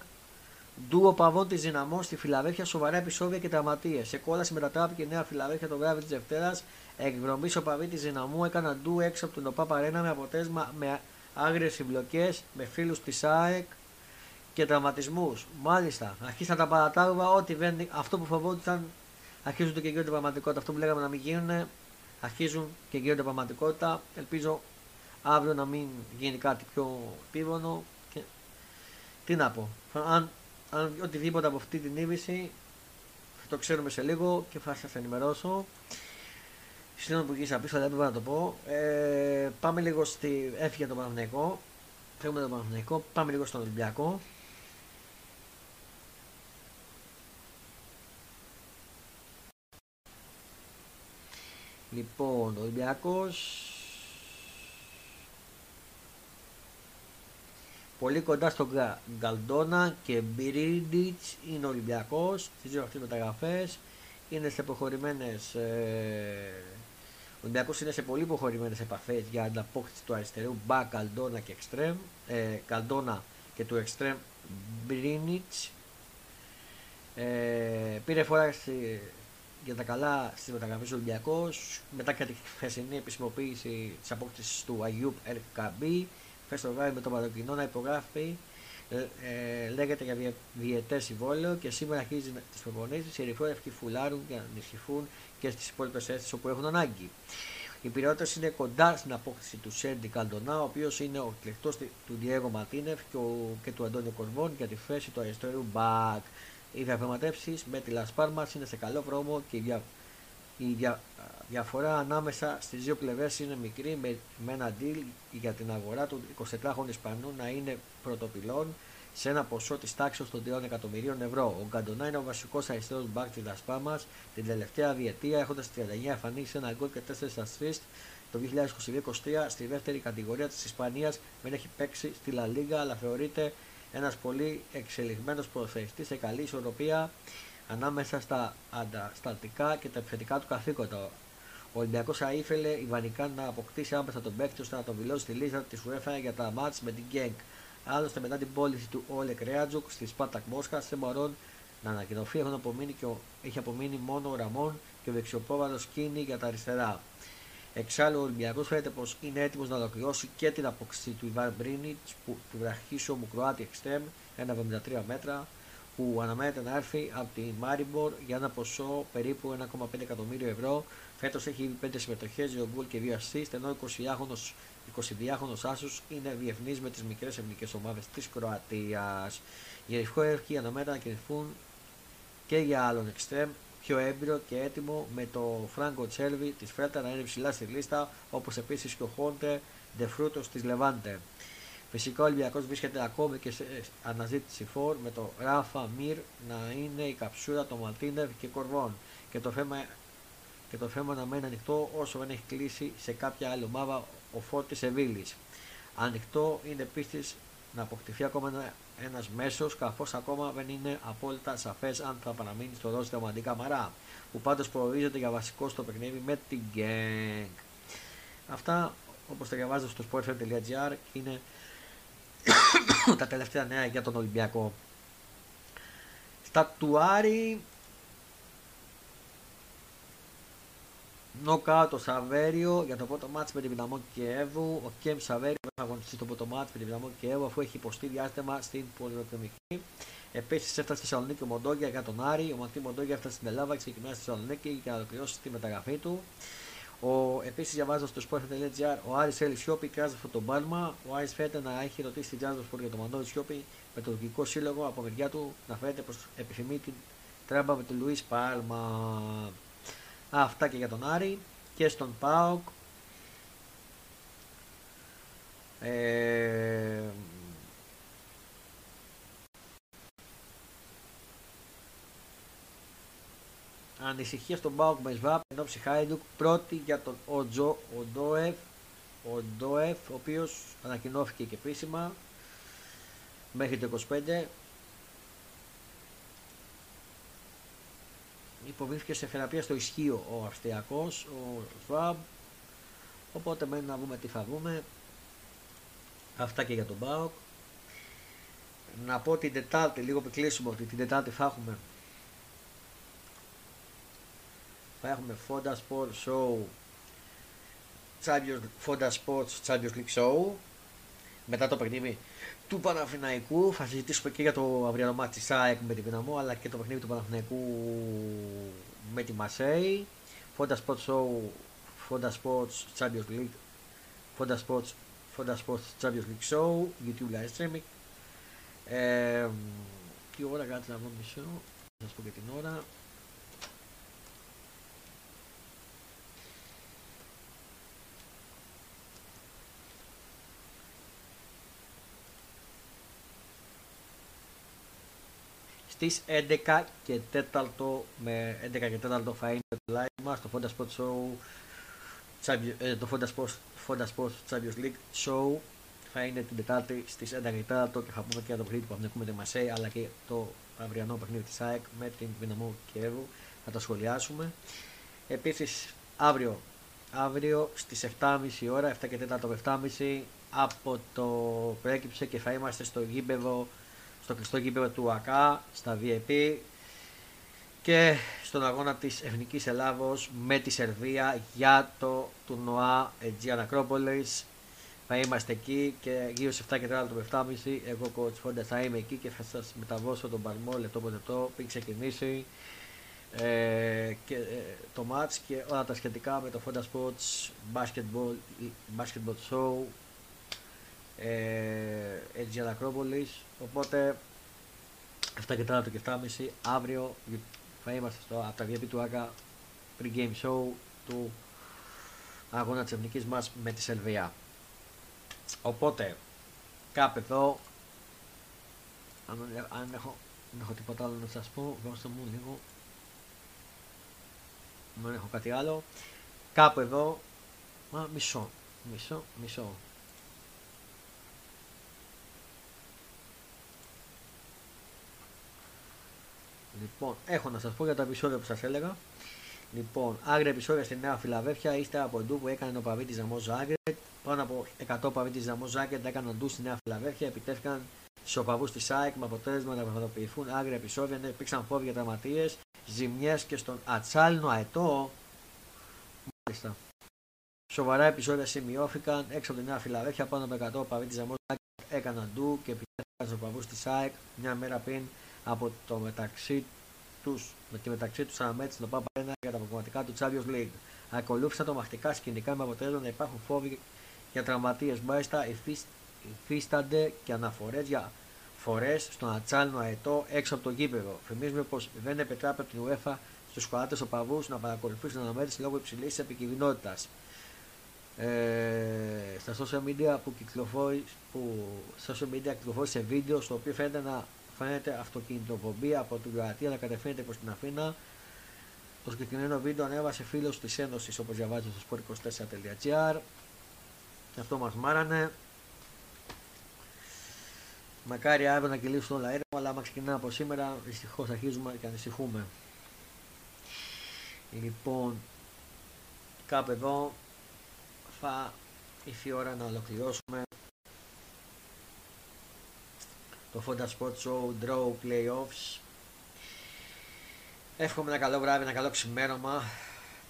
Ντούο παβών της Δυναμός στη Φιλαδέλφια, σοβαρά επεισόδια και τραυματίες. Σε κόλαση μετατράπηκε η Νέα Φιλαδέλφια το βράδυ της Δευτέρας εκδρομής ο παδί της Δυναμού έκαναν ντου έξω από την ΟΠΑ Παρένα με αποτέλεσμα με άγριες συμπλοκές, με φίλους της ΑΕΚ και τραυματισμούς. Μάλιστα, αρχίσαν τα παρατάγματα, ό,τι δεν, αυτό που φοβόταν αρχίζουν και γίνονται πραγματικότητα. Αυτό που λέγαμε να μην γίνουν, αρχίζουν και γίνονται πραγματικότητα. Ελπίζω αύριο να μην γίνει κάτι πιο επίβολο. Και... Τι να πω, αν, αν οτιδήποτε από αυτή την είδηση θα το ξέρουμε σε λίγο και θα σας ενημερώσω. Συγγνώμη που γύρισα πίσω, αλλά έπρεπε να το πω. Ε, πάμε λίγο στη. Έφυγε το Παναθηναϊκό. Φεύγουμε το Παναθηναϊκό. Πάμε λίγο στον Ολυμπιακό. Λοιπόν, ο Ολυμπιακός. Πολύ κοντά στον Γκαλντόνα και Μπιρίντιτς είναι Ολυμπιακός. Στις δύο αυτές μεταγραφές. Είναι σε προχωρημένες ε, ο Ολυμπιακός είναι σε πολύ προχωρημένες επαφές για ανταπόκτηση του αριστερού μπα Καλντόνα και ε, Καλντόνα και του Εξτρέμ Μπρίνιτ. Ε, πήρε φορά στη, για τα καλά στι μεταγραφέ του Ολυμπιακός μετά και τη χθεσινή επισημοποίηση της απόκτησης του Αγιούπ Ελκαμπή. Χθες το βράδυ με τον Μαροκινό να υπογράφει. Ε, ε, λέγεται για διαιτέ συμβόλαιο και σήμερα αρχίζει τις προπονήσεις. Οι ερυθρόλευκοι φουλάρουν για να ενισχυθούν και στις υπόλοιπες αίσθησει όπου έχουν ανάγκη. Οι πυρεώτε είναι κοντά στην απόκτηση του Σέντι Καλντονά, ο οποίος είναι ο κλεκτό του Διέγο Ματίνεφ και, και του Αντώνιο Κορβόν για τη θέση του αριστερού μπακ. Οι διαπραγματεύσεις με τη Λασπάρμα είναι σε καλό δρόμο και η, δια, η δια, διαφορά ανάμεσα στις δύο πλευρές είναι μικρή με, με ένα deal για την αγορά του 24χρονου Ισπανού να είναι πρωτοπυλών σε ένα ποσό της τάξης των 3 εκατομμυρίων ευρώ. Ο Γκαντονά είναι ο βασικός αριστερός μπακ της Λασπάμα την τελευταία διετία έχοντας 39 εμφανίσεις, ένα γκολ και 4 assist το 2022-2023 στη δεύτερη κατηγορία της Ισπανίας. Δεν έχει παίξει στη Λα Λίγα, αλλά θεωρείται ένας πολύ εξελιγμένος προθεριστή σε καλή ισορροπία ανάμεσα στα ανταστατικά και τα επιθετικά του καθήκοντα. Ο Ολυμπιακός θα ήθελε ιδανικά να αποκτήσει άμεσα τον παίκτη ώστε να τον δηλώσει στη λίστα της UEFA για τα μάτς με την Γκένκ. Άλλωστε, μετά την πώληση του Όλεκ Ρέατζουκ στη Σπάτακ Μόσχας, δεν μπορούν να ανακοινωθεί. Έχουν απομείνει και ο, έχει απομείνει μόνο ο Ραμόν και ο δεξιοπόβαλο Κίνη για τα αριστερά. Εξάλλου, ο Ολυμπιακός φαίνεται πως είναι έτοιμος να ολοκληρώσει και την αποκτήση του Ιβάν Μπρίνιτς, του βραχίσου Κροάτι Εξτρέμ, 1,73 μέτρα, που αναμένεται να έρθει από τη Μάριμπορ για ένα ποσό περίπου 1,5 εκατομμύριο ευρώ. Φέτος έχει ήδη 5 συμμετοχές, 2 γκολ και 2 assist, ενώ 22χρονο Άσους είναι διεθνής με τις μικρές εθνικές ομάδες της Κροατίας. Οι ερχοέρχοι αναμένεται να κινηθούν και για άλλον εξτρέμ πιο έμπειρο και έτοιμο με το Φράγκο Τσέλβι της Φρέτα να είναι ψηλά στη λίστα, όπως επίσης και ο Χόντε Ντεφρούτο της Λεβάντε. Φυσικά ο Ολυμπιακός βρίσκεται ακόμη και σε αναζήτηση φόρ με το Ράφα Μυρ να είναι η καψούρα των Μαλτίνερ και Κορβών και το θέμα, και το θέμα να μένει ανοιχτό όσο δεν έχει κλείσει σε κάποια άλλη ομάδα ο Φόρτη Σεβίλη. Ανοιχτό είναι επίσης να αποκτηθεί ακόμα ένα ένας μέσος καθώς ακόμα δεν είναι απόλυτα σαφές αν θα παραμείνει στο ρόλο Μαντίκα Μαρά που πάντως προορίζεται για βασικό στο παιχνίδι με την Gang. Αυτά όπως τα διαβάζω στο sportfm.gr είναι [coughs] τα τελευταία νέα για τον Ολυμπιακό. Στα Τουάρι Νοκάου το Σαβέριο για το πρώτο μάτς με την Δυναμό Κιέβου. Ο Κέμ Σαβέριο θα αγωνιστεί το πρώτο μάτς με την Δυναμό Κιέβου αφού έχει υποστεί διάστημα στην πολυοκρομική. Επίσης έφτασε στη Θεσσαλονίκη ο Μοντόγια για τον Άρη. Ο Ματί Μοντόγια έφτασε στην Ελλάδα και ξεκινάει στη Θεσσαλονίκη για να ολοκληρώσει τη μεταγραφή του. Ο, επίσης διαβάζω στο sport.gr ο Άρης θέλει Σιώπη και αυτό το μπάλμα. Ο Άρης φαίνεται να έχει ρωτήσει την Τζάζο για το Μαντόρι Σιώπη με το τουρκικό σύλλογο από μεριά του να φαίνεται πως επιθυμεί την τράμπα με τον Λουίς Πάλμα. Αυτά και για τον Άρη και στον ΠΑΟΚ. Ε, ανησυχία στον ΠΑΟΚ με ΣΒΑΠ ενώ Χάιντουκ πρώτη για τον Οτζο, Οντόεφ ο Ντόεφ ο οποίος ανακοινώθηκε και επίσημα μέχρι το 25 υποβήθηκε σε θεραπεία στο ισχύο ο Αυστριακός, ο Σβάμπ. Οπότε μένει να δούμε τι θα δούμε. Αυτά και για τον Μπάουκ. Να πω την Τετάρτη, λίγο που κλείσουμε ότι την Τετάρτη θα έχουμε θα έχουμε Fonda Sports Show Champions, Fonda Sports Champions League Show μετά το παιχνίδι του Παναθηναϊκού. Θα συζητήσουμε και για το αυριανό μάτι της ΑΕΚ με την Δυναμό αλλά και το παιχνίδι του Παναθηναϊκού με τη Μασέη. Fonda Sports Show, Fonda Sports Champions League, Fonda Sports, Fonda Sports Champions League Show, YouTube live streaming. Ε, τι ώρα κάτσε να βρω μισό, θα σας πω και την ώρα. Στις 11 και 4 με 11 και 4 θα είναι το live μας το Fonda Sports Show ε, το Fonda Sports, Fonda Sports Champions League Show θα είναι την Τετάρτη στις 11 και 4 και θα πούμε και για το παιχνίδι που έχουμε τη Μασέη αλλά και το αυριανό παιχνίδι της ΑΕΚ με την Δυναμό Κιέβου. Θα τα σχολιάσουμε. Επίσης αύριο αύριο στις 7.30 ώρα 7 και 4 7.30 από το προέκυψε και θα είμαστε στο γήπεδο στο κλειστό γήπεδο του ΑΚΑ, στα VIP, και στον αγώνα της Εθνικής Ελλάδος με τη Σερβία για το τουρνουά Aegean Acropolis. Θα είμαστε εκεί και γύρω σε 7 και 4 το 7.30 εγώ coach Φόντα θα είμαι εκεί και θα σας μεταβώσω τον παλμό λεπτό από λεπτό πριν ξεκινήσει ε, και, ε, το match και όλα τα σχετικά με το Fonda Sports Basketball, basketball Show ε, Aegean Acropolis οπότε 7 και 4 και 7.30 αύριο θα είμαστε στο, από τα VIP του ΆΚΑ pre-game show του αγώνα της εθνικής μας με τη Σελβία. Οπότε, κάπου εδώ, αν, αν έχω, δεν έχω τίποτα άλλο να σας πω, δώστε μου λίγο, δεν έχω κάτι άλλο. Κάπου εδώ, μα μισό, μισό, μισό. Λοιπόν, έχω να σας πω για τα επεισόδια που σας έλεγα. Λοιπόν, άγρια επεισόδια στη Νέα Φιλαδέλφια, ύστερα από ντου που έκανε ο παβί τη Ζαμό Ζάγκρετ. Πάνω από 100 παβί τη Ζαμό Ζάγκρετ έκαναν ντου στη Νέα Φιλαδέλφια. Επιτέθηκαν στους οπαδούς της ΣΑΕΚ με αποτέλεσμα να πραγματοποιηθούν άγρια επεισόδια. Ναι, υπήρξαν φόβοι για τραυματίες, ζημιές και στον Ατσάλινο Αετό. Μάλιστα. Σοβαρά επεισόδια σημειώθηκαν έξω από τη Νέα Φιλαδέλφια. Πάνω από 100 παβί τη Ζαμό Ζάγκρετ έκαναν ντου και επιτέθηκαν στους οπαδούς της ΣΑΕΚ μια μέρα πριν από το μεταξύ τους, με τη μεταξύ τους αναμέτρηση στον Πάπα για τα προγραμματικά του Champions League. Ακολούθησαν τρομακτικά σκηνικά με αποτέλεσμα να υπάρχουν φόβοι για τραυματίες. Μάλιστα υφίστανται και αναφορές για φορές στον ατσάλινο αετό έξω από το γήπεδο. Θυμίζουμε πως δεν επιτράπει από την UEFA στους κοάτε οπαδού να παρακολουθήσουν την αναμέτρηση λόγω υψηλής επικινδυνότητα. Ε, στα social media που κυκλοφόρησε, που, social media κυκλοφόρησε βίντεο στο οποίο φαίνεται να φαίνεται αυτοκινητοβομπή από την Κροατία να κατευθύνεται προς την Αθήνα. Το συγκεκριμένο βίντεο ανέβασε φίλος της Ένωσης όπως διαβάζει στο sport24.gr. Και αυτό μας μάρανε. Μακάρι αύριο να κυλήσουν όλα έργα, αλλά άμα ξεκινά από σήμερα, δυστυχώς αρχίζουμε και ανησυχούμε. Λοιπόν, κάπου εδώ θα ήρθε η ώρα να ολοκληρώσουμε το Fonda Sport Show Draw Playoffs. Εύχομαι ένα καλό βράδυ, ένα καλό ξημέρωμα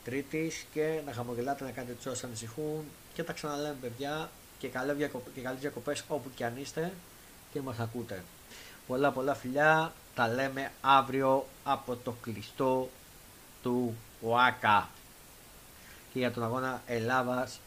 Τρίτης και να χαμογελάτε, να κάνετε του όσου ανησυχούν και τα ξαναλέμε παιδιά και, και καλές διακοπές όπου και αν είστε και μας ακούτε. Πολλά πολλά φιλιά, τα λέμε αύριο από το κλειστό του ΟΑΚΑ και για τον αγώνα Ελλάδας